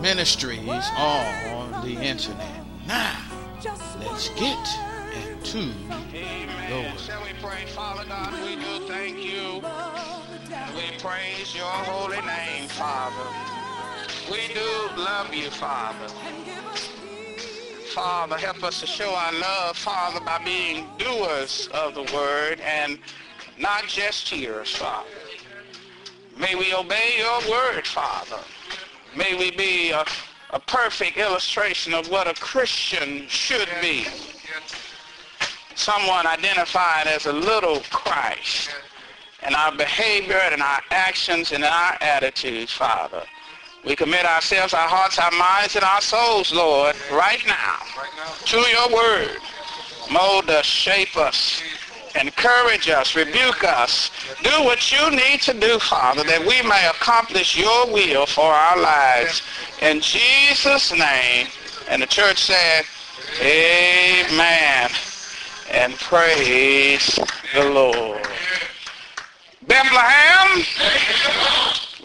ministries on the internet. Now, let's get into the word. Shall we pray, Father God? We do thank you. We praise your holy name, Father. We do love you, Father. Father, help us to show our love, Father, by being doers of the word and not just hearers, Father. May we obey your word, Father. May we be a, a perfect illustration of what a Christian should be. Someone identified as a little Christ in our behavior and our actions and our attitudes, Father. We commit ourselves, our hearts, our minds, and our souls, Lord, right now, to your word. Mold us, shape us, encourage us, rebuke us. Do what you need to do, Father, that we may accomplish your will for our lives. In Jesus' name. And the church said, Amen. And praise the Lord. Bethlehem.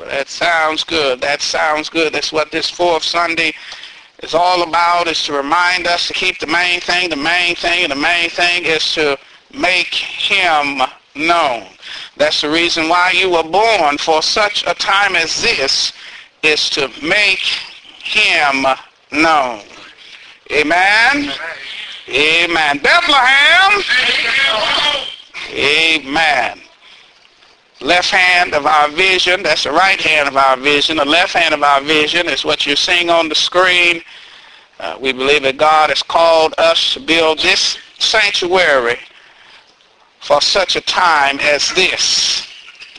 That sounds good. That sounds good. That's what this fourth Sunday is all about, is to remind us to keep the main thing, the main thing, and the main thing is to make him known. That's the reason why you were born for such a time as this is to make him known. Amen. Amen. Bethlehem. Amen. Left hand of our vision, that's the right hand of our vision. The left hand of our vision is what you're seeing on the screen. Uh, we believe that God has called us to build this sanctuary for such a time as this,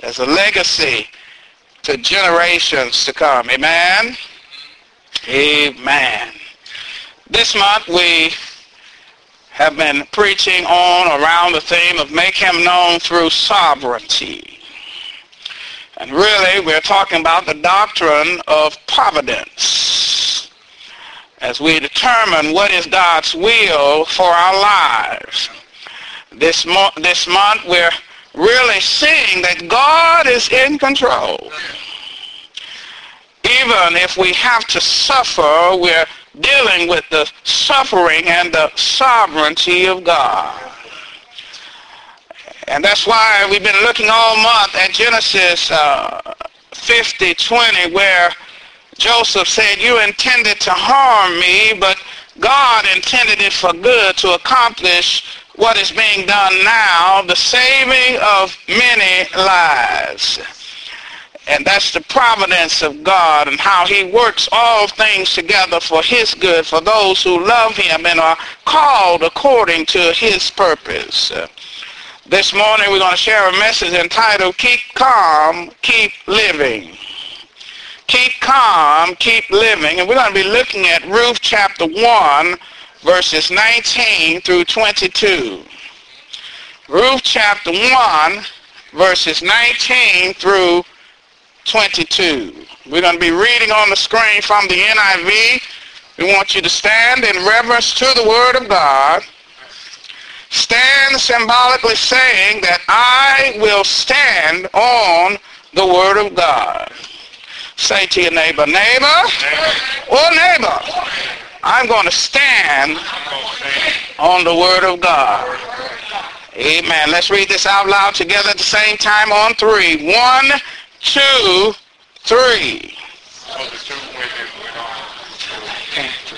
as a legacy to generations to come. Amen? Amen. This month we have been preaching on around the theme of make him known through sovereignty. And really we're talking about the doctrine of providence as we determine what is God's will for our lives. This, mo- this month we're really seeing that God is in control. Even if we have to suffer, we're dealing with the suffering and the sovereignty of God. And that's why we've been looking all month at Genesis uh, 50, 20, where Joseph said, you intended to harm me, but God intended it for good to accomplish what is being done now, the saving of many lives. And that's the providence of God and how he works all things together for his good for those who love him and are called according to his purpose. This morning we're going to share a message entitled Keep Calm, Keep Living. Keep calm, keep living. And we're going to be looking at Ruth chapter 1, verses 19 through 22. Ruth chapter 1, verses 19 through 22. We're going to be reading on the screen from the NIV. We want you to stand in reverence to the Word of God. Stand symbolically saying that I will stand on the Word of God. Say to your neighbor, neighbor, or neighbor, I'm going to stand on the Word of God. Amen. Let's read this out loud together at the same time on three. One, two, three.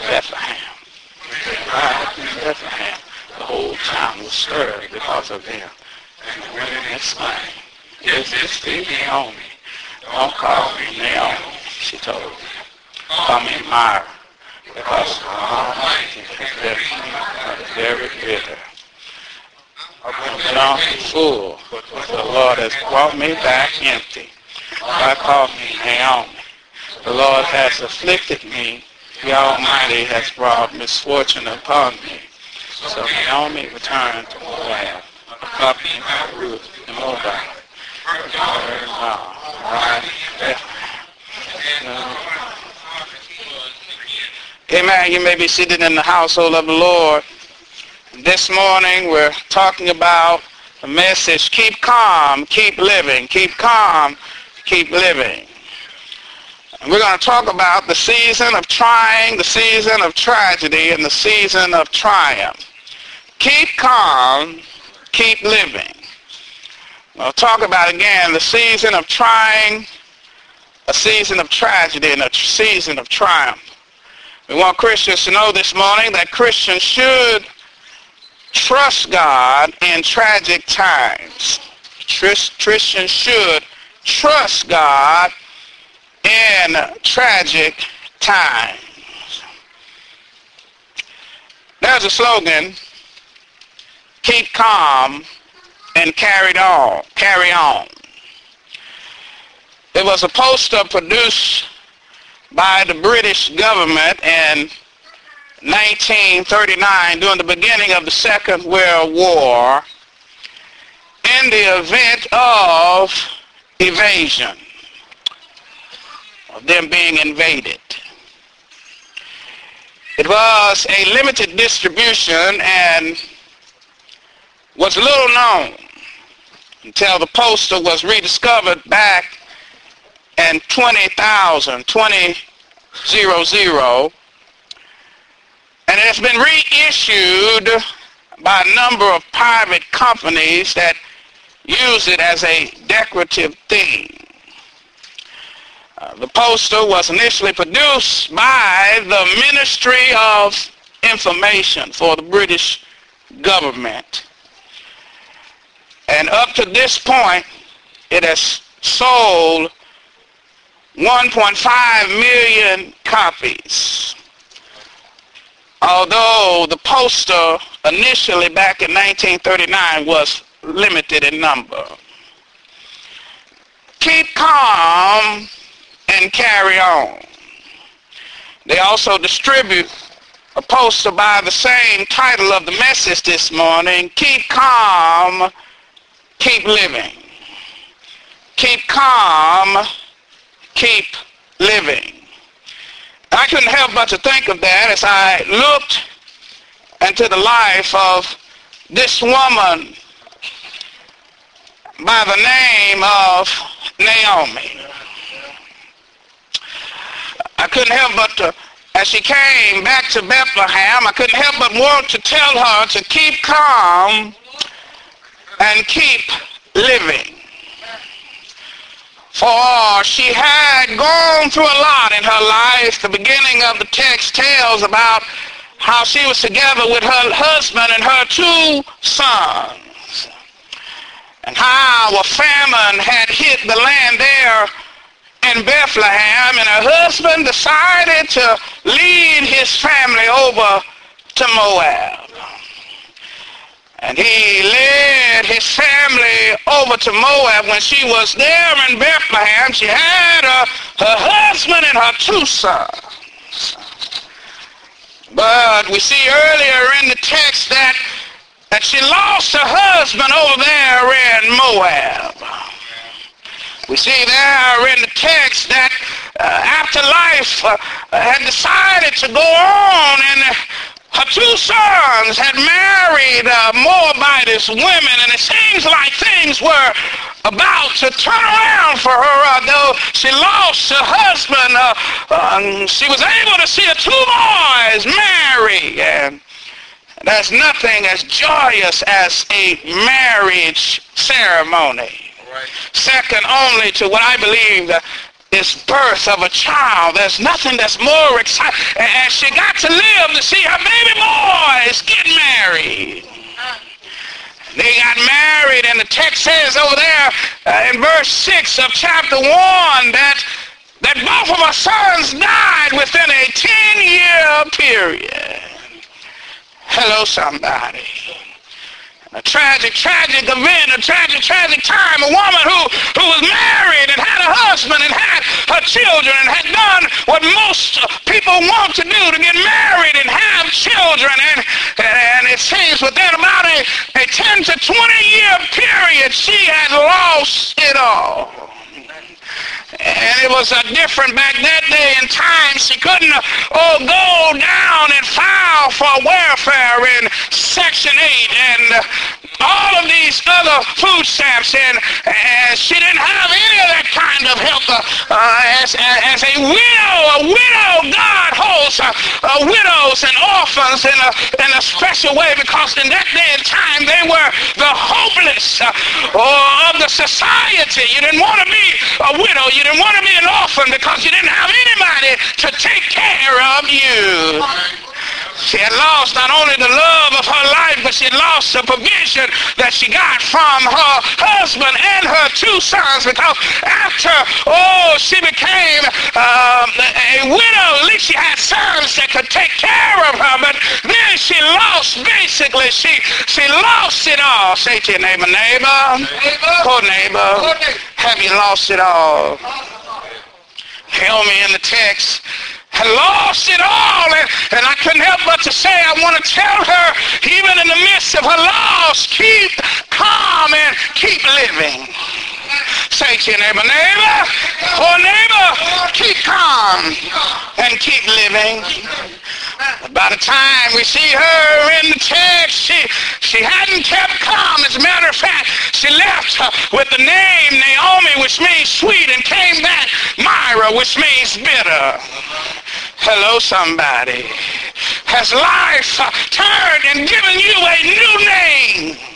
Bethlehem. Bethlehem. The whole town was stirred because of them. And the women exclaimed, Is this the Naomi? Don't call me Naomi, she told them. Call me Myra, because Almighty me very bitter. And full, but the Lord has brought me back empty. I call me Naomi. The Lord has afflicted me. The Almighty has brought misfortune upon me. So Naomi returned to Moab, accompanied by Ruth the Moabite. Amen. You may be seated in the household of the Lord. This morning we're talking about the message, keep calm, keep living, keep calm, keep living. We're going to talk about the season of trying, the season of tragedy, and the season of triumph. Keep calm, keep living. We'll talk about again the season of trying, a season of tragedy, and a season of triumph. We want Christians to know this morning that Christians should trust God in tragic times. Christians should trust God in tragic times. There's a slogan, keep calm and carry on, carry on. It was a poster produced by the British government in 1939 during the beginning of the Second World War in the event of evasion, of them being invaded. It was a limited distribution and was little known until the poster was rediscovered back in 20,000, 2000, and it has been reissued by a number of private companies that use it as a decorative theme. Uh, the poster was initially produced by the Ministry of Information for the British government. And up to this point, it has sold 1.5 million copies. Although the poster initially back in 1939 was limited in number. Keep calm and carry on. They also distribute a poster by the same title of the message this morning, Keep Calm, Keep Living. Keep calm, keep living. I couldn't help but to think of that as I looked into the life of this woman by the name of Naomi. I couldn't help but to, as she came back to Bethlehem, I couldn't help but want to tell her to keep calm and keep living. For she had gone through a lot in her life. The beginning of the text tells about how she was together with her husband and her two sons. And how a famine had hit the land there in Bethlehem. And her husband decided to lead his family over to Moab. And he led his family over to Moab. When she was there in Bethlehem, she had her, her husband and her two sons. But we see earlier in the text that, that she lost her husband over there in Moab. We see there in the text that uh, after life uh, had decided to go on and her two sons had married uh, Moabitess women, and it seems like things were about to turn around for her. Uh, though she lost her husband, uh, um, she was able to see her two boys marry. And there's nothing as joyous as a marriage ceremony. Right. Second only to what I believe this birth of a child. There's nothing that's more exciting. And she got to live to see her baby boys get married. They got married, and the text says over there uh, in verse 6 of chapter 1 that, that both of her sons died within a 10-year period. Hello, somebody a tragic, tragic event, a tragic, tragic time. A woman who, who was married and had a husband and had her children and had done what most people want to do to get married and have children. And, and it seems within about a, a 10 to 20 year period, she had lost it all. And it was a different back that day in time. She couldn't oh, go down and file for welfare in Section 8 and all of these other food stamps. And, and she didn't have any of that kind of help. Uh, as, as a widow, a widow, God holds uh, uh, widows and orphans in a, in a special way because in that day and time they were the hopeless uh, of the society. You didn't want to be a widow. You didn't want to be an orphan because you didn't have anybody to take care of you. She had lost not only the love of her life, but she had lost the provision that she got from her husband and her two sons because after, oh, she became um, a widow, at least she had sons that could take care of her, but then she lost, basically, she, she lost it all. Say to your neighbor, neighbor, neighbor. Oh, neighbor, have you lost it all? Help me in the text had lost it all. And, and I couldn't help but to say, I want to tell her, even in the midst of her loss, keep calm and keep living. Say to your neighbor, neighbor, oh neighbor, keep calm and keep living. By the time we see her in the text, she, she hadn't kept calm. As a matter of fact, she left with the name Naomi, which means sweet, and came back Myra, which means bitter. Hello, somebody. Has life turned and given you a new name?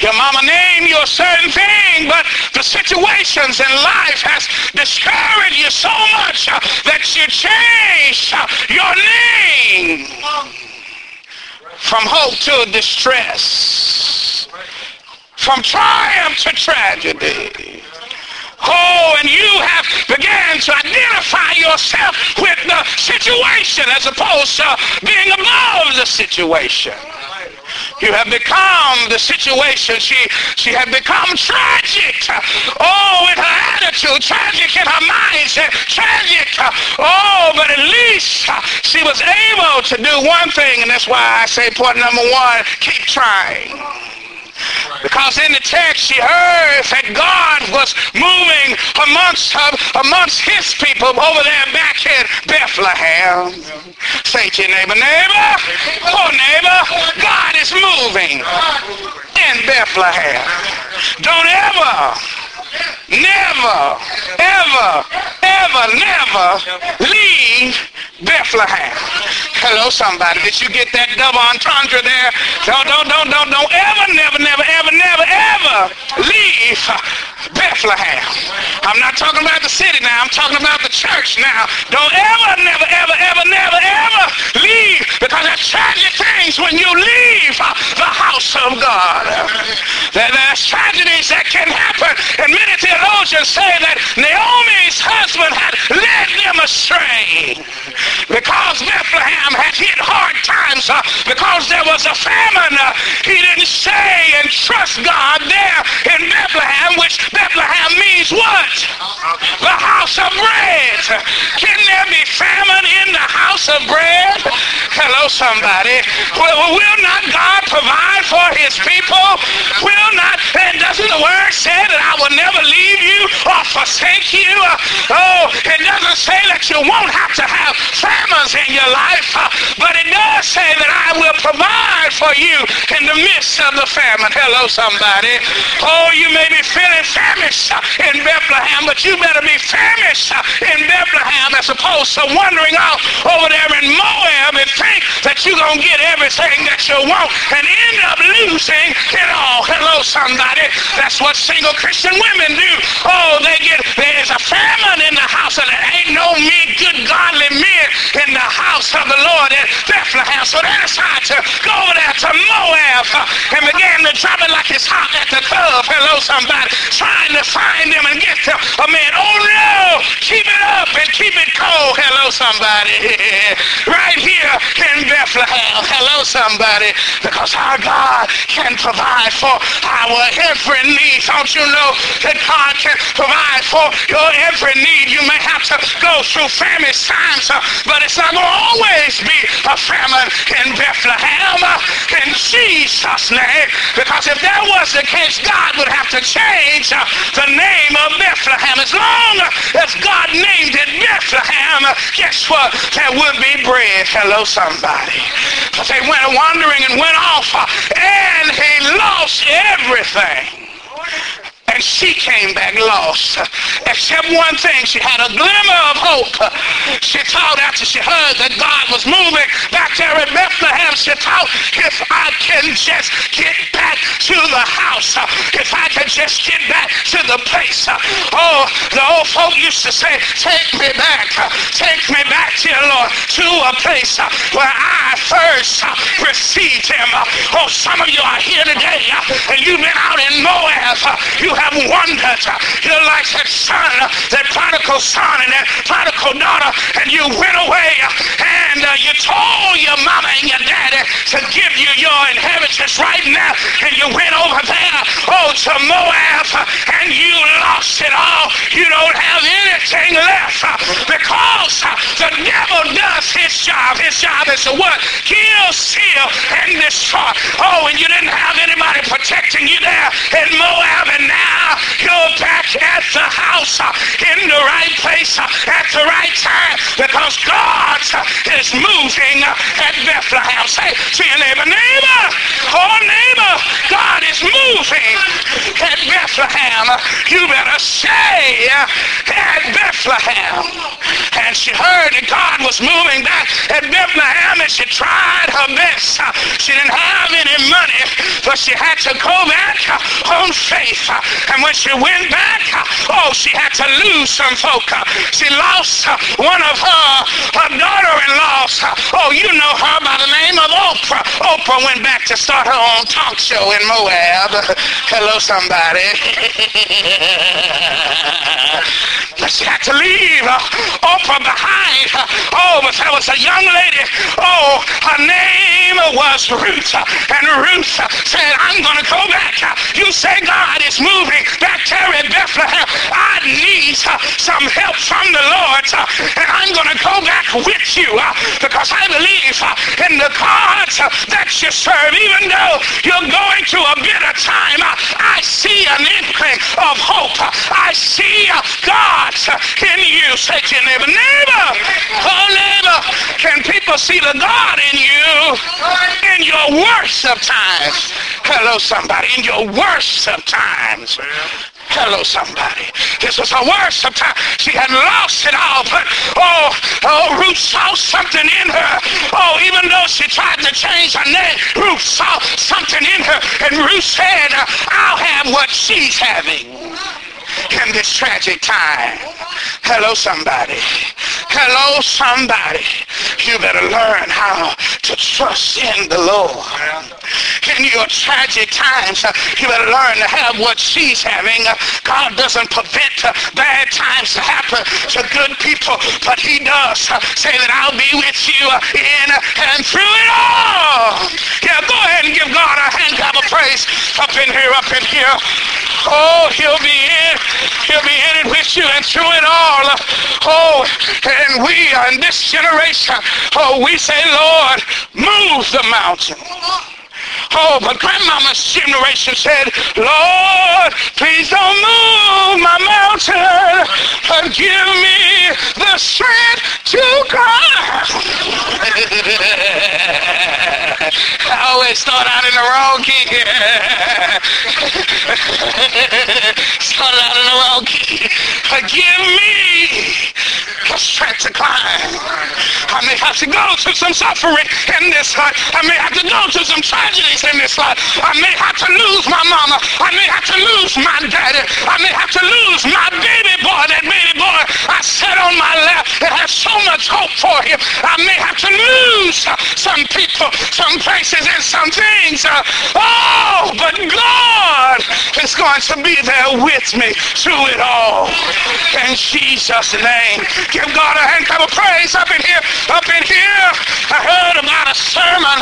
Your mama named you a certain thing, but the situations in life has discouraged you so much uh, that you changed uh, your name from hope to distress, from triumph to tragedy. Oh, and you have began to identify yourself with the situation as opposed to being above the situation. You have become the situation. She she had become tragic. Oh, in her attitude, tragic in her mindset, tragic. Oh, but at least she was able to do one thing, and that's why I say point number one, keep trying. Because in the text she heard that God was moving amongst amongst his people over there back in Bethlehem. Say to your neighbor, neighbor, oh neighbor, God is moving in Bethlehem. Don't ever never, ever, ever, never leave Bethlehem. Hello, somebody. Did you get that double entendre there? Don't, don't, don't, don't, don't ever, never, never, ever, never, ever leave Bethlehem. I'm not talking about the city now. I'm talking about the church now. Don't ever, never, ever, ever, never, ever leave because there's tragic things when you leave the house of God. There, there's tragedies that can happen. And many theologians say that Naomi's husband had led them astray because Bethlehem had hit hard times uh, because there was a famine. Uh, he didn't stay and trust God there in Bethlehem, which Bethlehem means what? The house of bread. Can there be famine in the house of bread? Hello, somebody. Will, will not God provide for his people? Will not, and doesn't the word say that I will never leave you or forsake you? Oh, it doesn't say that you won't have to have famines in your life, but it does say that I will provide for you in the midst of the famine. Hello, somebody. Oh, you may be feeling famished uh, in Bethlehem, but you better be famished uh, in Bethlehem. As opposed to wandering out over there in Moab and think that you're going to get everything that you want and end up losing Hello, somebody. That's what single Christian women do. Oh, they get, there's a famine in the house, and there ain't no men, good godly men in the house of the Lord at Bethlehem. So they decide to go over there to Moab and began to drop it like it's hot at the club. Hello, somebody. Trying to find them and get them a man. Oh, no! Keep it up and keep it cold. Hello, somebody. right here in Bethlehem. Hello, somebody. Because our God can provide for our every need. Don't you know that God can provide for your every need? You may have to go through famine times, uh, but it's not going to always be a famine in Bethlehem. Uh, in Jesus' name. Because if that was the case, God would have to change uh, the name of Bethlehem. As long as God named it Bethlehem, guess what? There would be bread. Hello, somebody. But they went wandering and went off, and he lost everything everything. And she came back lost. Except one thing, she had a glimmer of hope. She thought after she heard that God was moving back there in Bethlehem, she thought, if I can just get back to the house, if I can just get back to the place. Oh, the old folk used to say, take me back, take me back, dear Lord, to a place where I first received him. Oh, some of you are here today and you've been out in Moab. You have wondered. You're like that son, that prodigal son and that prodigal daughter, and you went away and uh, you told your mama and your daddy to give you your inheritance right now, and you went over there, oh, to Moab, and you lost it all. You don't have anything left because the devil does his job. His job is to what? Kill, steal, and destroy. Oh, and you didn't have anybody protecting you there in Moab, and now you're back at the house uh, in the right place uh, at the right time because God uh, is moving at Bethlehem. Say to your neighbor, neighbor, oh neighbor, God is moving at Bethlehem. You better say at Bethlehem. And she heard that God was moving back at Bethlehem and she tried her best. She didn't have any money, but she had to go back on faith. And when she went back, oh, she had to lose some folk. She lost one of her, her daughter-in-laws. Oh, you know her by the name of Oprah. Oprah went back to start her own talk show in Moab. Hello, somebody. but she had to leave uh, Oprah behind. Oh, but there was a young lady. Oh, her name was Ruth. And Ruth said, I'm going to go back. You say God is moving back there in Bethlehem. I need uh, some help from the Lord. Uh, and I'm going to go back with you uh, because I believe in the God that you serve. Even though you're going through a bitter time, I see an inkling of hope. I see God in you. Say to your neighbor, neighbor, oh neighbor, can people see the God in you in your worst of times? Hello, somebody, in your worst of times. Hello, somebody. This was her worst time. She had lost it all, but oh, oh, Ruth saw something in her. Oh, even though she tried to change her name, Ruth saw something in her, and Ruth said, "I'll have what she's having." In this tragic time. Hello, somebody. Hello, somebody. You better learn how to trust in the Lord. In your tragic times, you better learn to have what she's having. God doesn't prevent bad times to happen to good people, but he does say that I'll be with you in and through it all. Yeah, go ahead and give God a hand clap of praise up in here, up in here. Oh, he'll be in He'll be in it with you and through it all. Oh, and we in this generation, oh, we say, Lord, move the mountain. Oh, but grandmama's generation said, Lord, please don't move my mountain, but give me the strength to climb. I always start out in the wrong key. Started out in the wrong key. But give me the strength to climb. I may have to go through some suffering in this life. I may have to go through some tragedies in this life. I may have to lose my mama. I may have to lose my daddy. I may have to lose my baby boy, that baby boy I sat on my lap that has so much hope for him. I may have to lose some people, some places, and some things. Uh, oh, but God is going to be there with me through it all. In Jesus' name. Give God a hand clap of praise up in here. Up in here. I heard about a sermon,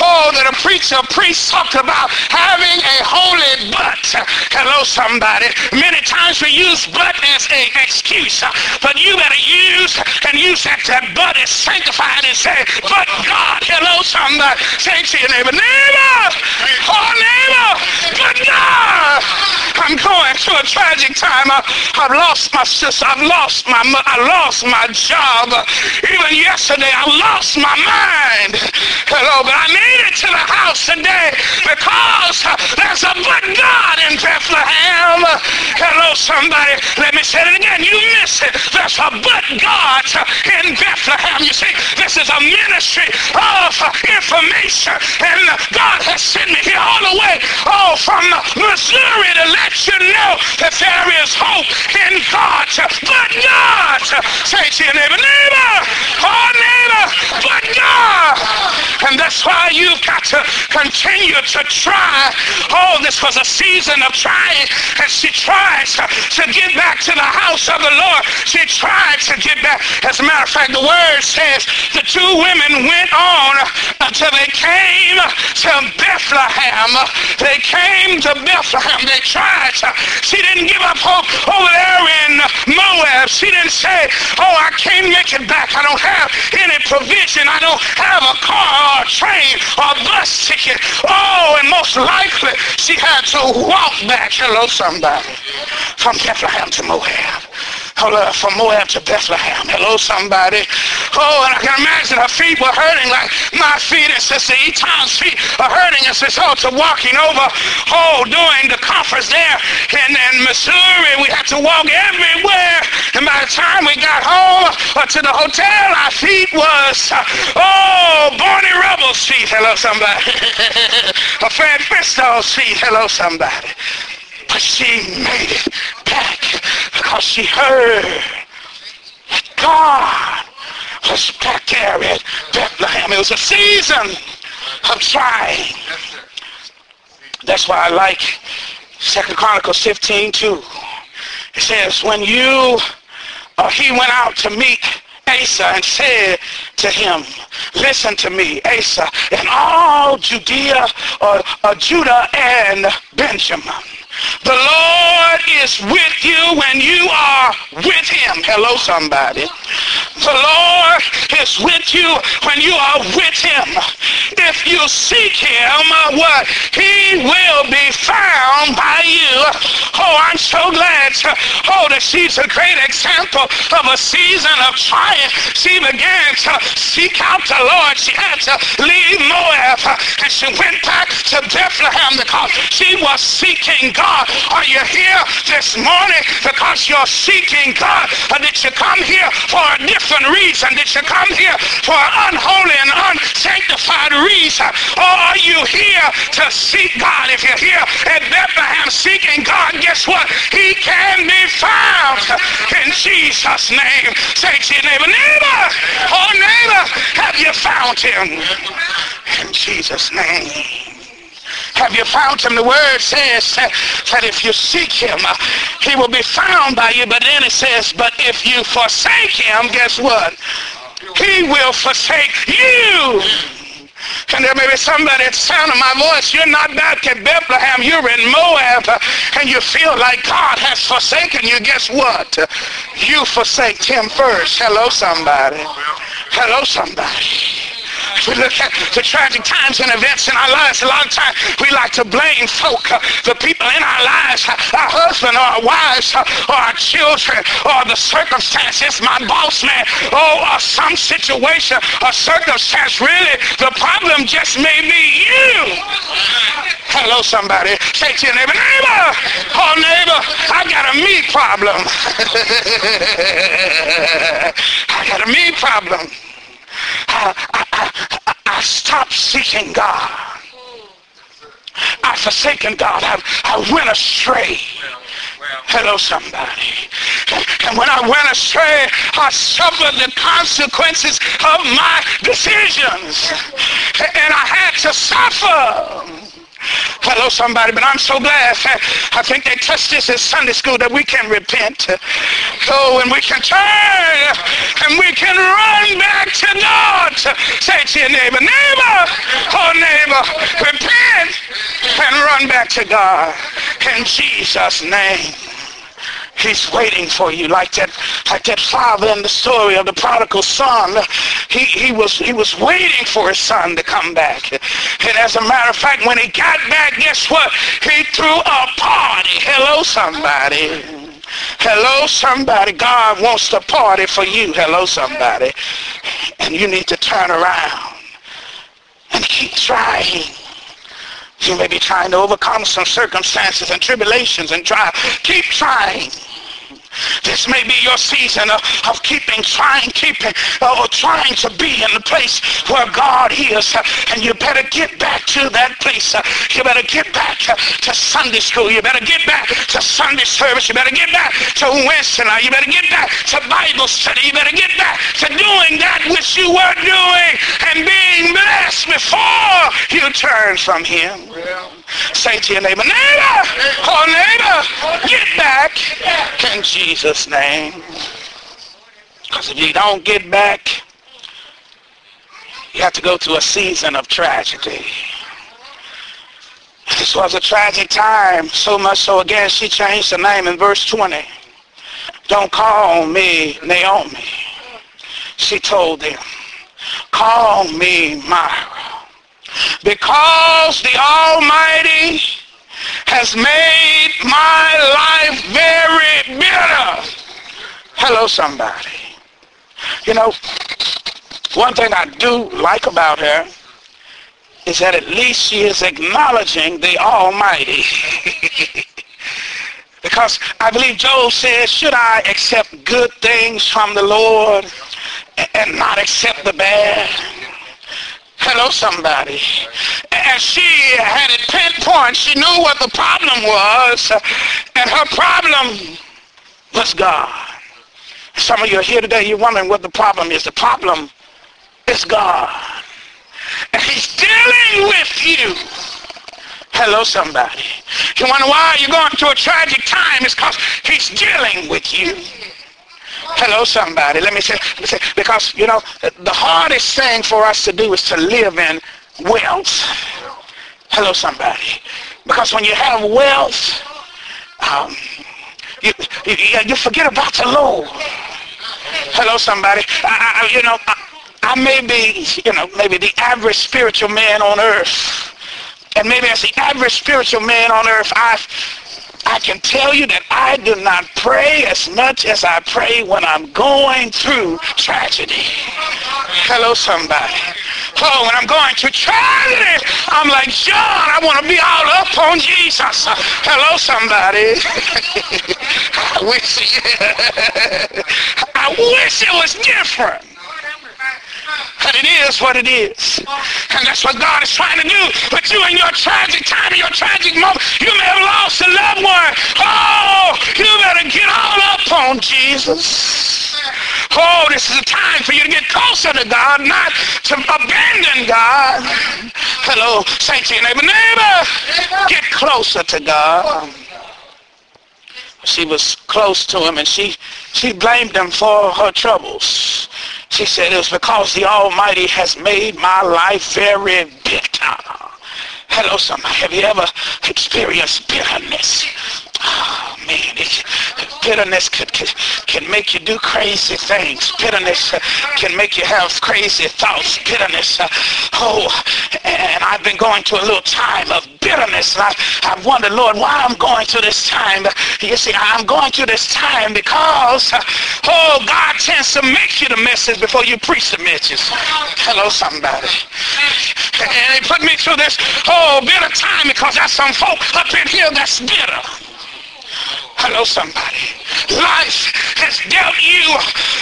oh, that a preacher priest talked about having a holy butt. Hello, somebody. Many times we use butt as an excuse, but you better use and use that that butt is sanctified and say, but God, hello, somebody. Say to your neighbor, neighbor, oh, neighbor, but God. I'm going through a tragic time. I, have lost my sister. I've lost my I lost my job. Even yesterday, I lost my mind. Hello, but I made it to the house today because there's a but God in Bethlehem. Hello, somebody. Let me say it again. You miss it. There's a but God in Bethlehem. You see, this is a ministry of information, and God has sent me here all the way, oh, from Missouri to let you know that there is hope in God. But God, say to your neighbor, neighbor, oh neighbor, but God. And that's why you've got to continue to try. Oh, this was a season of trying, and she tries to get back to the house of the Lord. She tried to get back. As a matter of fact, the word says the two women went on until they came to Bethlehem. They came to Bethlehem. They tried she didn't give up hope over there in Moab. She didn't say, oh, I can't make it back. I don't have any provision. I don't have a car or a train or a bus ticket. Oh, and most likely she had to walk back. Hello, somebody. From Bethlehem to Moab from Moab to Bethlehem. Hello, somebody. Oh, and I can imagine her feet were hurting like my feet and Sister Eaton's feet are hurting as a result of walking over, oh, doing the conference there in, in Missouri. We had to walk everywhere. And by the time we got home or to the hotel, our feet was, uh, oh, Barney Rubble's feet. Hello, somebody. Fred Bristol's feet. Hello, somebody. But she made it back because she heard that God was back there at Bethlehem. It was a season of trying. That's why I like Second Chronicles 15 too. It says, when you, he went out to meet Asa and said to him, listen to me, Asa, and all Judea, uh, uh, Judah and Benjamin the Lord is with you when you are with him. Hello, somebody. The Lord is with you when you are with him. If you seek him, uh, what? He will be found by you. Oh, I'm so glad. To, oh, that she's a great example of a season of trying. She began to seek out the Lord. She had to leave Moab uh, and she went back to Bethlehem because she was seeking God God? Are you here this morning because you're seeking God? Or did you come here for a different reason? Did you come here for an unholy and unsanctified reason? Or are you here to seek God? If you're here at Bethlehem seeking God, guess what? He can be found in Jesus' name. Say to your neighbor, neighbor, oh neighbor, have you found him? In Jesus' name. Have you found him? The word says that if you seek him, he will be found by you. But then it says, but if you forsake him, guess what? He will forsake you. And there may be somebody at the sound of my voice. You're not back at Bethlehem. You're in Moab. And you feel like God has forsaken you. Guess what? You forsake him first. Hello, somebody. Hello, somebody. We look at the tragic times and events in our lives. A lot of times we like to blame folk, uh, the people in our lives, uh, our husband or our wives uh, or our children or the circumstances, my boss man, oh, or some situation or circumstance. Really, the problem just may be you. Hello, somebody. Say to your neighbor, neighbor, oh, neighbor, I got a me problem. I got a me problem. I, I, I, I seeking God. I've forsaken God. I've, I went astray. Hello, somebody. And when I went astray, I suffered the consequences of my decisions. And I had to suffer. Hello, somebody, but I'm so glad. I think they touched this in Sunday school that we can repent. Oh, and we can turn and we can run back to God. Say to your neighbor, neighbor, oh neighbor, repent and run back to God in Jesus' name. He's waiting for you like that, like that father in the story of the prodigal son. He, he, was, he was waiting for his son to come back. And as a matter of fact, when he got back, guess what? He threw a party. Hello, somebody. Hello, somebody. God wants to party for you. Hello, somebody. And you need to turn around and keep trying. You may be trying to overcome some circumstances and tribulations and try. Keep trying. This may be your season of, of keeping, trying, keeping, or trying to be in the place where God is. And you better get back to that place. You better get back to Sunday school. You better get back to Sunday service. You better get back to Wednesday night. You better get back to Bible study. You better get back to doing that which you were doing and being blessed before you turn from him. Say to your neighbor, neighbor, oh neighbor, get back in Jesus' name. Because if you don't get back, you have to go through a season of tragedy. This was a tragic time, so much so again she changed the name in verse 20. Don't call me Naomi. She told them, call me Mara because the Almighty has made my life very bitter. Hello, somebody. You know, one thing I do like about her is that at least she is acknowledging the Almighty. because I believe Job says, should I accept good things from the Lord and not accept the bad? Hello, somebody. And she had it pinpoint. She knew what the problem was. And her problem was God. Some of you are here today, you're wondering what the problem is. The problem is God. And he's dealing with you. Hello, somebody. You wonder why you're going through a tragic time? It's because he's dealing with you. Hello, somebody. Let me say, let me say, because, you know, the hardest thing for us to do is to live in wealth. Hello, somebody. Because when you have wealth, um, you, you, you forget about the Lord. Hello, somebody. I, I, you know, I, I may be, you know, maybe the average spiritual man on earth. And maybe as the average spiritual man on earth, I've I can tell you that I do not pray as much as I pray when I'm going through tragedy. Hello, somebody. Oh, when I'm going through tragedy, I'm like, John, I want to be all up on Jesus. Hello, somebody. I wish, I wish it was different. But it is what it is. And that's what God is trying to do. But you in your tragic time, in your tragic moment, you may have lost a loved one. Oh, you better get all up on Jesus. Oh, this is a time for you to get closer to God, not to abandon God. Hello, say to your neighbor, neighbor, get closer to God. She was close to him and she, she blamed him for her troubles. She said, it was because the Almighty has made my life very bitter. Hello, somebody. Have you ever experienced bitterness? Oh, man, it, bitterness could, can make you do crazy things. Bitterness uh, can make you have crazy thoughts. Bitterness, uh, oh, and I've been going through a little time of bitterness. I, I wonder, Lord, why I'm going through this time. You see, I'm going through this time because, uh, oh, God tends to make you the message before you preach the message. Hello, somebody. And he put me through this, oh, bitter time because there's some folk up in here that's bitter. Hello, somebody. Life has dealt you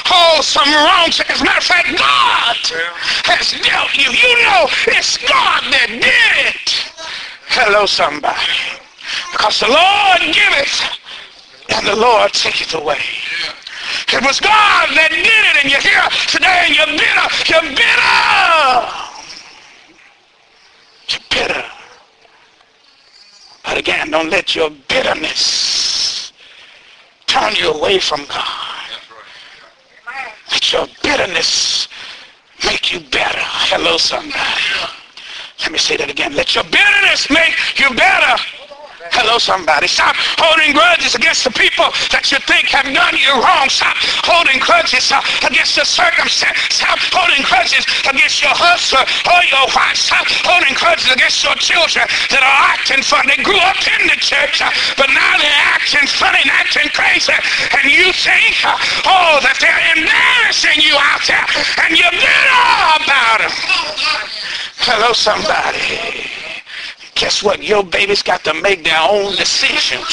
oh some wrong. As a matter of fact, God has dealt you. You know it's God that did it. Hello, somebody. Because the Lord giveth and the Lord taketh away. It was God that did it, and you're here today, and you're bitter. You're bitter. You're bitter. But again, don't let your bitterness turn you away from God. Let your bitterness make you better. Hello, somebody. Let me say that again. Let your bitterness make you better. Hello, somebody. Stop holding grudges against the people that you think have done you wrong. Stop holding grudges uh, against the circumstance. Stop holding grudges against your husband or your wife. Stop holding grudges against your children that are acting funny. They grew up in the church, uh, but now they're acting funny and acting crazy. And you think, uh, oh, that they're embarrassing you out there, and you're bitter about them. Hello, somebody. Guess what? Your babies got to make their own decisions.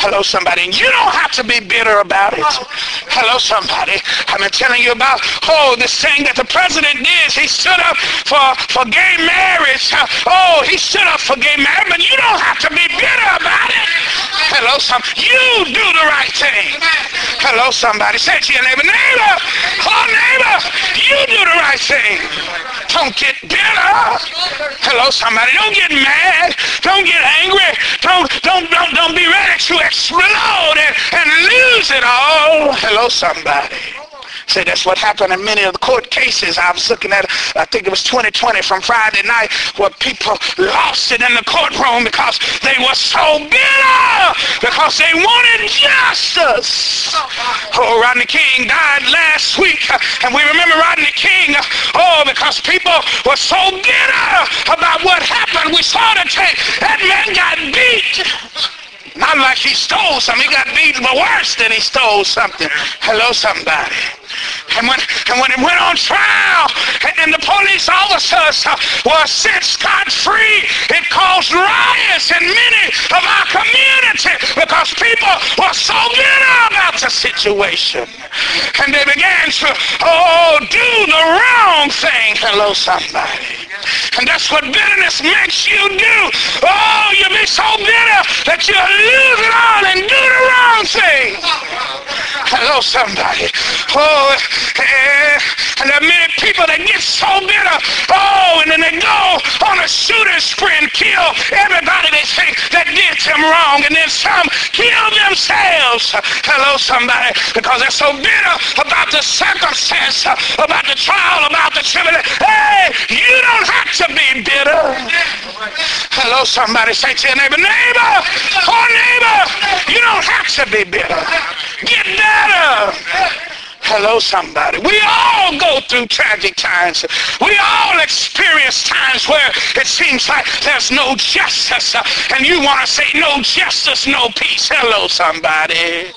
Hello, somebody. And you don't have to be bitter about it. Hello, somebody. I've been telling you about, oh, this thing that the president did. He stood up for, for gay marriage. Oh, he stood up for gay marriage, but you don't have to be bitter about it. Hello, some. You do the right thing. Hello, somebody. Say to your neighbor, neighbor, oh, neighbor, you do the right thing. Don't get bitter. Hello, somebody. Don't get mad. Don't get angry. Don't, don't, don't, don't be ready to explode and, and lose it all. Hello, somebody. Say that's what happened in many of the court cases. I was looking at, I think it was 2020 from Friday night, where people lost it in the courtroom because they were so bitter, because they wanted justice. Oh, Rodney King died last week, and we remember Rodney King, oh, because people were so bitter about what happened. We saw the tape. That man got beat. Not like he stole something. He got beaten, but worse than he stole something. Hello, somebody. And when, and when it went on trial, and, and the police officers uh, were set scot-free, it caused riots in many of our community because people were so bitter about the situation. And they began to, oh, do the wrong thing. Hello, somebody. And that's what bitterness makes you do. Oh, you be so bitter that you lose it all and do the wrong thing. Hello, somebody. Oh, and there are many people that get so bitter. Oh, and then they go on a shooting spree and kill everybody they think that did them wrong. And then some kill themselves. Hello, somebody. Because they're so bitter about the circumstance, about the trial, about the tribulation. Hey, you don't have to be bitter. Hello, somebody. Say to your neighbor, neighbor, oh, neighbor, you don't have to be bitter. Get better. Hello, somebody. We all go through tragic times. We all experience times where it seems like there's no justice. Uh, and you want to say no justice, no peace. Hello, somebody.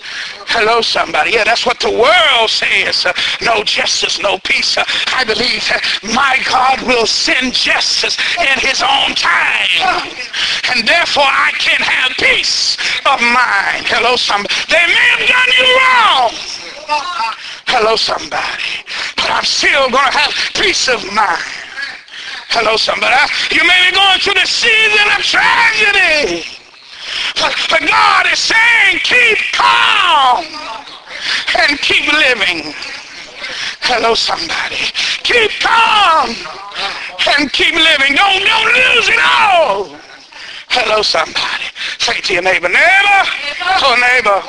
Hello, somebody. Yeah, that's what the world says. Uh, no justice, no peace. Uh, I believe uh, my God will send justice in his own time. And therefore I can have peace of mind. Hello, somebody. They may have done you wrong. Hello, somebody. But I'm still going to have peace of mind. Hello, somebody. You may be going through the season of tragedy. But, but God is saying, keep calm and keep living. Hello, somebody. Keep calm and keep living. Don't, don't lose it all. Hello, somebody. Say to your neighbor, neighbor, oh neighbor,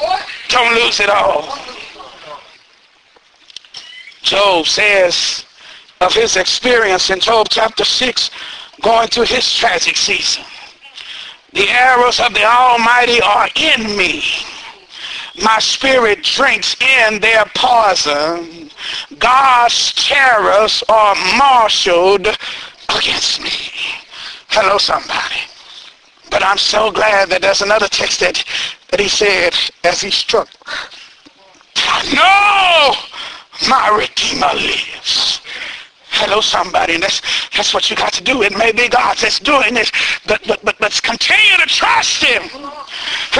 don't lose it all. Job says of his experience in Job chapter 6, going through his tragic season. The arrows of the Almighty are in me. my spirit drinks in their poison. God's terrors are marshaled against me. Hello, somebody. But I'm so glad that there's another text that, that he said as he struck. No, my Redeemer lives. Hello, somebody. And that's, that's what you got to do. It may be God that's doing this, but, but, but let's continue to trust him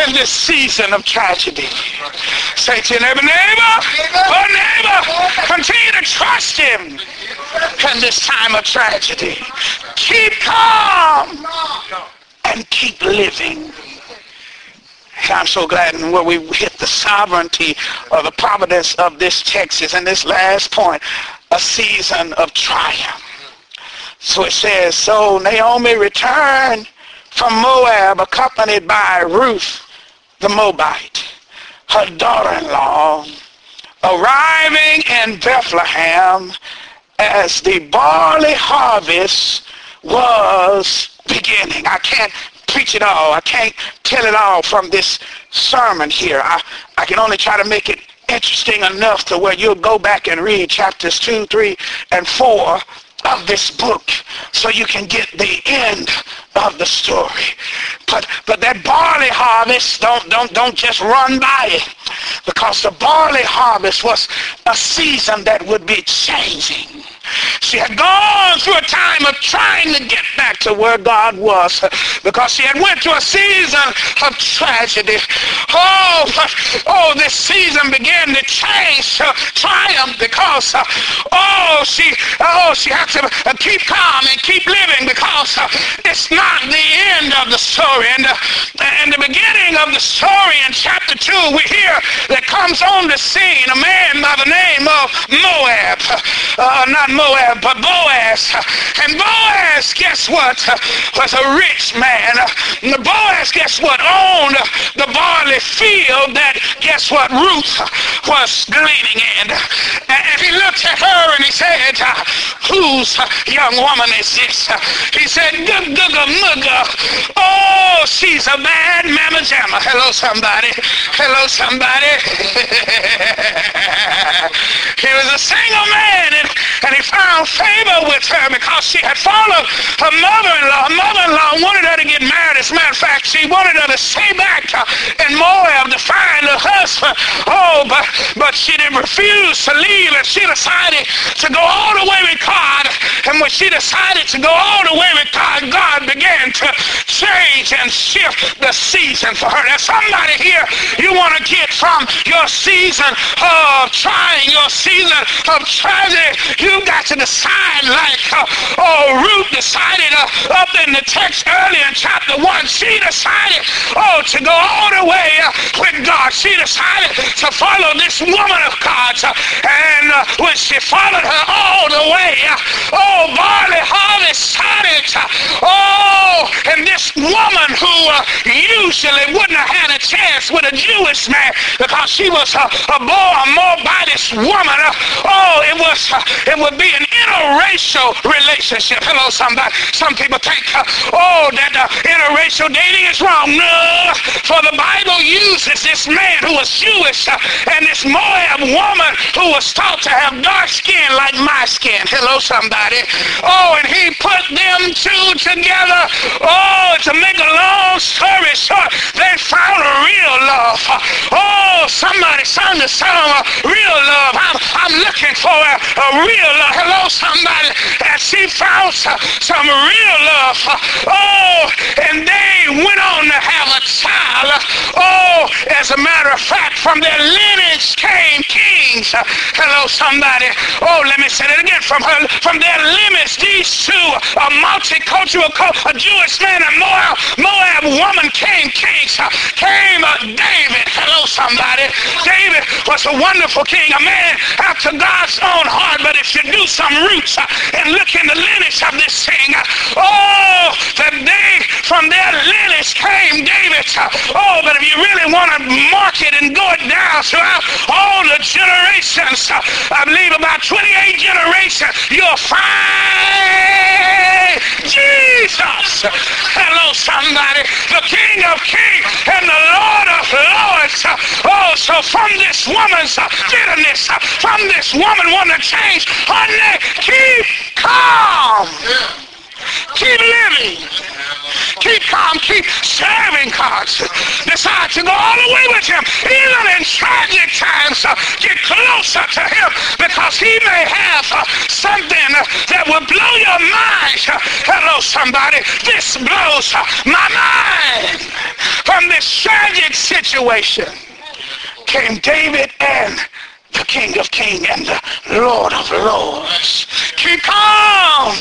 in this season of tragedy. Say to your neighbor, neighbor, oh neighbor, continue to trust him in this time of tragedy. Keep calm and keep living. And I'm so glad where we hit the sovereignty or the providence of this text is in this last point a season of triumph. So it says, so Naomi returned from Moab accompanied by Ruth the Moabite, her daughter-in-law, arriving in Bethlehem as the barley harvest was beginning. I can't preach it all. I can't tell it all from this sermon here. I, I can only try to make it interesting enough to where you'll go back and read chapters 2, 3, and 4 of this book so you can get the end of the story. But but that barley harvest, don't don't don't just run by it. Because the barley harvest was a season that would be changing. She had gone through a time of trying to get back to where God was because she had went through a season of tragedy. Oh, oh, this season began to change to triumph because, uh, oh, she, oh, she had to uh, keep calm and keep living because uh, it's not the end of the story. And, uh, and the beginning of the story in chapter 2, we hear that comes on the scene a man by the name of Moab. Uh, not Moab, but Boaz. And Boaz, guess what, was a rich man. And Boaz, guess what, owned the barley field that, guess what, Ruth was gleaning in. And he looked at her and he said, whose young woman is this? He said, Gugga. Oh, she's a bad mamma jamma. Hello, somebody. Hello, somebody. he was a single man and, and he found favor with her because she had followed her mother-in-law. Her mother-in-law wanted her to get married. As a matter of fact, she wanted her to stay back in Moab to find a husband. Oh, but, but she didn't refuse to leave and she decided to go all the way with God. And when she decided to go all the way with God, God began to change and shift the season for her. There's somebody here you want to get from your season of trying, your season of You got to decide like, uh, oh, Ruth decided uh, up in the text earlier in chapter 1, she decided, oh, to go all the way uh, with God. She decided to follow this woman of God. Uh, and uh, when she followed her all the way, uh, oh, barley harvest started. Uh, oh, and this woman who usually wouldn't have had a chance with a Jewish man because she was a, a, boy, a Moabitist woman. oh, it was, it would be an interracial relationship. Hello, somebody. Some people think, uh, oh, that uh, interracial dating is wrong. No, for the Bible uses this man who was Jewish uh, and this Moab woman who was thought to have dark skin like my skin. Hello, somebody. Oh, and he put them two together. Oh, to make a long story short, they found a real love. Oh, somebody sung the song, real love. I'm, I'm looking for a, a real love. Hello, somebody. And she found some, some real love. Oh, and they went on to have a child. Oh, as a matter of fact, from their lineage came kings. Hello, somebody. Oh, let me say it again. From her, from their lineage, these two, a multicultural, a Jewish man and Moab, Moab woman came kings. Came uh, David. Hello, somebody. David was a wonderful king, a man after God's own heart. But if you do some roots uh, and look in the lineage of this thing, uh, oh, that they from their lineage came David. Oh, but if you really want to mark it and go it down throughout all the generations, I believe about 28 generations, you'll find Jesus. Hello, somebody. The King of Kings and the Lord of Lords. Oh, So from this woman's uh, bitterness, uh, from this woman wanting to change, honey, keep calm. Keep living. Keep calm. Keep serving God. Decide to go all the way with him. Even in tragic times, uh, get closer to him because he may have uh, something uh, that will blow your mind. Hello, somebody. This blows my mind. From this tragic situation came David and the King of Kings and the Lord of Lords. Keep calm.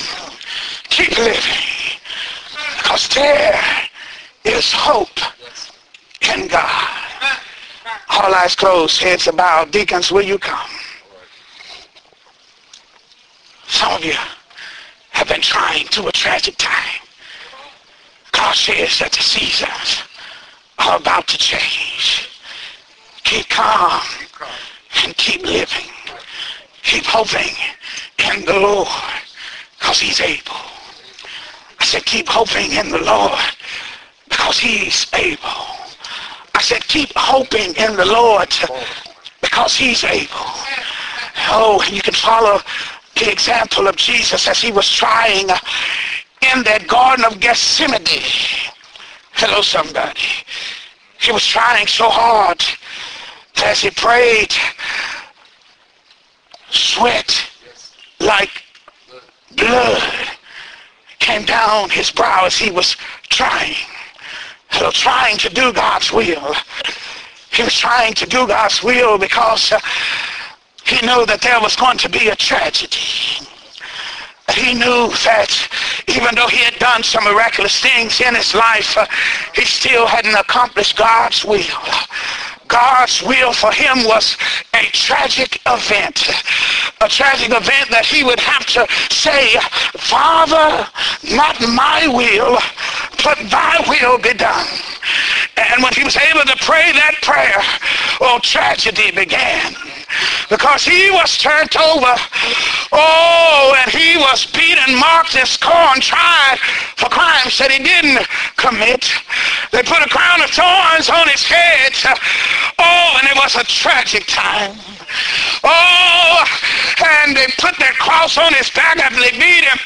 Keep living. Because there is hope in God. All eyes closed, heads bowed. Deacons, will you come? Some of you have been trying to a tragic time. God says that the seasons are about to change. Keep calm and keep living. Keep hoping in the Lord because he's able. I said, keep hoping in the Lord because he's able. I said, keep hoping in the Lord because he's able. Oh, and you can follow the example of Jesus as he was trying in that Garden of Gethsemane. Hello, somebody. He was trying so hard as he prayed, sweat like blood came down his brow as he was trying. Hello, trying to do God's will. He was trying to do God's will because uh, he knew that there was going to be a tragedy. He knew that even though he had done some miraculous things in his life, uh, he still hadn't accomplished God's will. God's will for him was a tragic event. A tragic event that he would have to say, Father, not my will, but thy will be done. And when he was able to pray that prayer, well, tragedy began because he was turned over. Oh, and he was beaten, marked, and scorned, tried for crimes that he didn't commit. They put a crown of thorns on his head. Oh, and it was a tragic time. Oh, and they put that cross on his back after they beat him.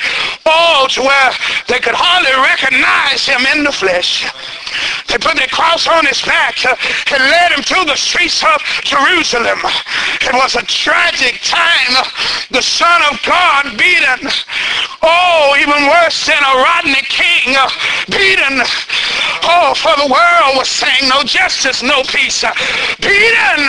Oh, to where they could hardly recognize him in the flesh. They put that cross on his back uh, and led him through the streets of Jerusalem. It was a tragic time. The Son of God beaten. Oh, even worse than a Rodney King uh, beaten. Oh, for the world was saying no justice, no peace. Uh, beaten.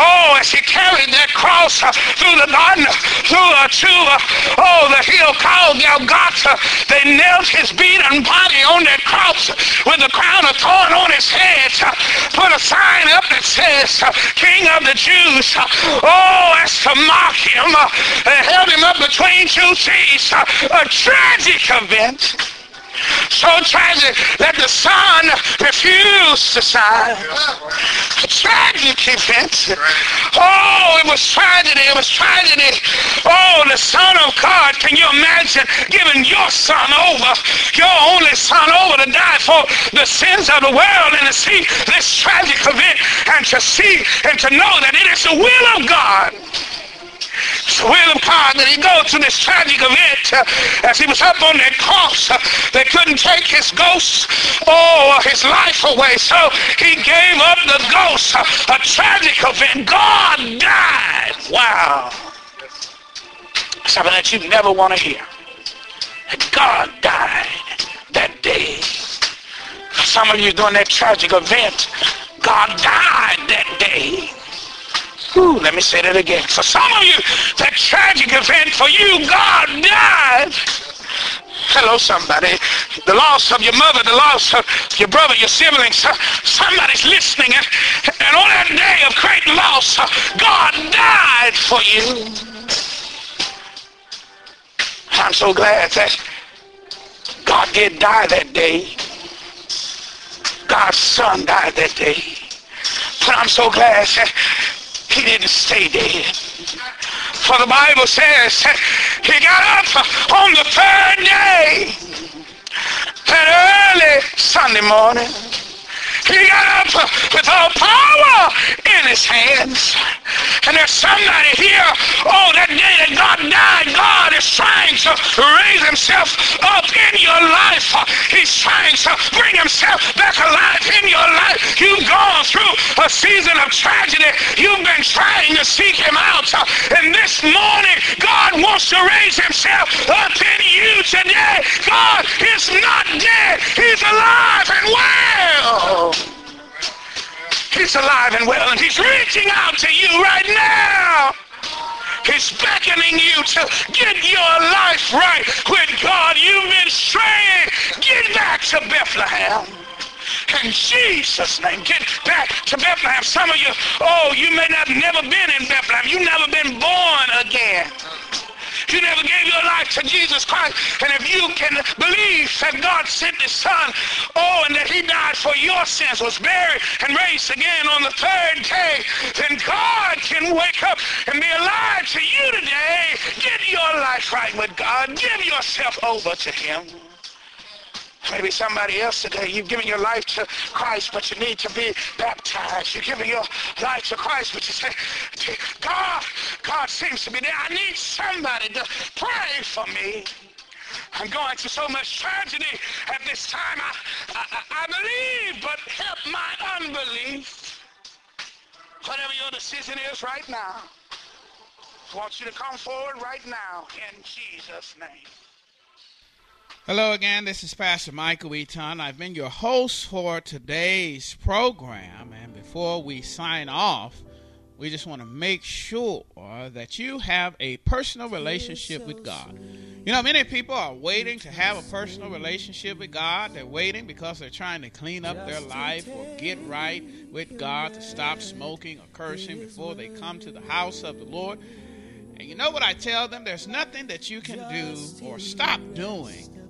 Oh, as he carried that cross uh, through the garden, through uh, to, uh, oh, the hill called Golgotha. They nailed his beaten body on that cross with the crown of thorn on his head. Uh, put a sign up that says, uh, King of the Jews. Oh, as to mock him. They held him up between two trees. A tragic event so tragic that the son refused to sign. A tragic event. Oh, it was tragedy. It was tragedy. Oh, the son of God. Can you imagine giving your son over, your only son over to die for the sins of the world and to see this tragic event and to see and to know that it is the will of God. So William God that he goes to this tragic event uh, as he was up on that cross. Uh, they couldn't take his ghost or his life away. So he gave up the ghost. Uh, a tragic event. God died. Wow. Something that you never want to hear. God died that day. Some of you doing that tragic event. God died that day. Ooh, let me say that again. For some of you, that tragic event for you, God died. Hello, somebody. The loss of your mother, the loss of your brother, your siblings. Uh, somebody's listening. And, and on that day of great loss, uh, God died for you. I'm so glad that God did die that day. God's son died that day. But I'm so glad that he didn't stay dead. For the Bible says he got up on the third day and early Sunday morning. He got up with all power in his hands. And there's somebody here, oh, that day that God died, God is trying to raise himself up in your life. He's trying to bring himself back alive in your life. You've gone through a season of tragedy. You've been trying to seek him out. And this morning, God wants to raise himself up in you today. God is not dead. He's alive and well. He's alive and well, and he's reaching out to you right now. He's beckoning you to get your life right with God. You've been straying. Get back to Bethlehem. In Jesus' name, get back to Bethlehem. Some of you, oh, you may not have never been in Bethlehem. You've never been born again. You never gave your life to Jesus Christ. And if you can believe that God sent his son, oh, and that he died for your sins, was buried and raised again on the third day, then God can wake up and be alive to you today. Get your life right with God. Give yourself over to him. Maybe somebody else today, you've given your life to Christ, but you need to be baptized. You're giving your life to Christ, but you say, God, God seems to be there. I need somebody to pray for me. I'm going through so much tragedy at this time. I, I, I believe, but help my unbelief. Whatever your decision is right now, I want you to come forward right now in Jesus' name. Hello again, this is Pastor Michael Eaton. I've been your host for today's program, and before we sign off, we just want to make sure that you have a personal relationship with God. You know, many people are waiting to have a personal relationship with God. They're waiting because they're trying to clean up their life or get right with God to stop smoking or cursing before they come to the house of the Lord. And you know what I tell them? There's nothing that you can do or stop doing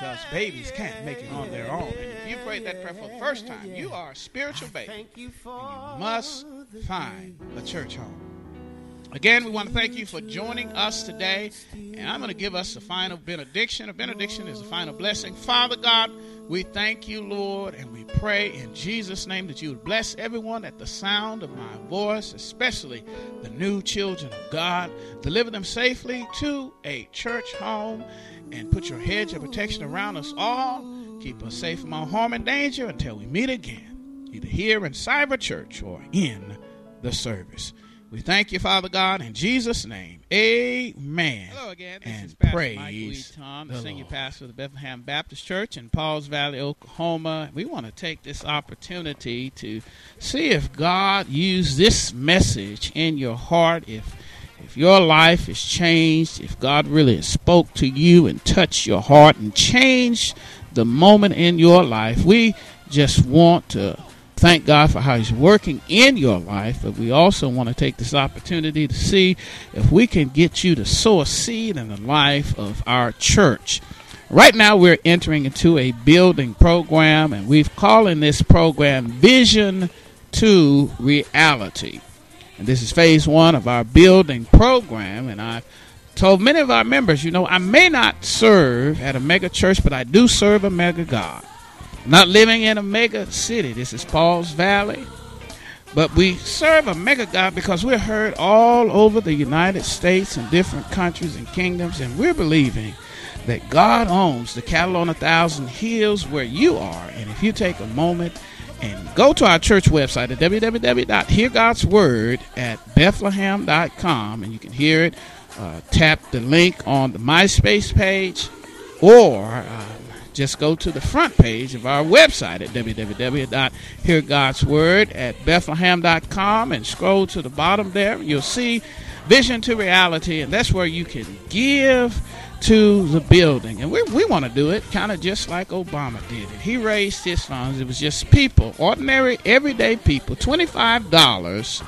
because babies can't make it on their own. And if you prayed that prayer for the first time, you are a spiritual baby. And you must find a church home. Again, we want to thank you for joining us today. And I'm going to give us a final benediction. A benediction is a final blessing. Father God, we thank you, Lord, and we pray in Jesus' name that you would bless everyone at the sound of my voice, especially the new children of God. Deliver them safely to a church home and put your hedge of protection around us all. Keep us safe from all harm and danger until we meet again, either here in Cyber Church or in the service. We thank you, Father God, in Jesus' name. Amen. Hello again. This and is Pastor praise Mike Lee Tom, the, the senior Lord. pastor of the Bethlehem Baptist Church in Pauls Valley, Oklahoma. We want to take this opportunity to see if God used this message in your heart, if if your life is changed, if God really spoke to you and touched your heart and changed the moment in your life, we just want to thank God for how He's working in your life, but we also want to take this opportunity to see if we can get you to sow a seed in the life of our church. Right now, we're entering into a building program, and we've calling this program Vision to Reality. And this is phase one of our building program, and I've told many of our members, you know, I may not serve at a mega church, but I do serve a mega God. Not living in a mega city. This is Paul's Valley. But we serve a mega God because we're heard all over the United States and different countries and kingdoms, and we're believing that God owns the cattle on a thousand hills where you are. And if you take a moment and go to our church website at www.heargodsword at bethlehem.com, and you can hear it, uh, tap the link on the MySpace page, or uh, just go to the front page of our website at www.heargodsword at bethlehem.com and scroll to the bottom there. You'll see Vision to Reality, and that's where you can give to the building. And we, we want to do it kind of just like Obama did it. He raised his funds. It was just people, ordinary, everyday people, $25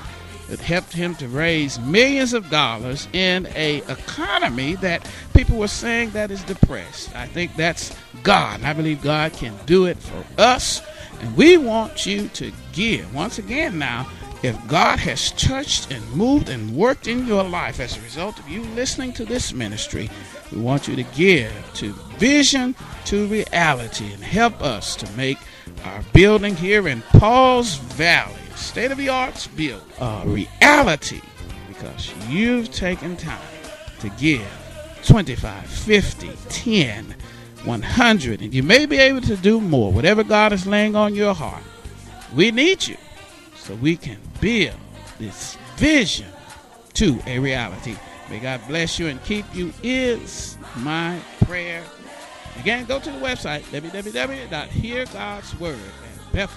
that helped him to raise millions of dollars in a economy that people were saying that is depressed. I think that's God. And I believe God can do it for us. And we want you to give. Once again now, if God has touched and moved and worked in your life as a result of you listening to this ministry, we want you to give to Vision to Reality and help us to make our building here in Paul's Valley, state of the arts build, a reality because you've taken time to give 25, 50, 10, 100, and you may be able to do more, whatever God is laying on your heart. We need you so we can build this vision to a reality. May God bless you and keep you is my prayer. Again, go to the website www.heargodsword at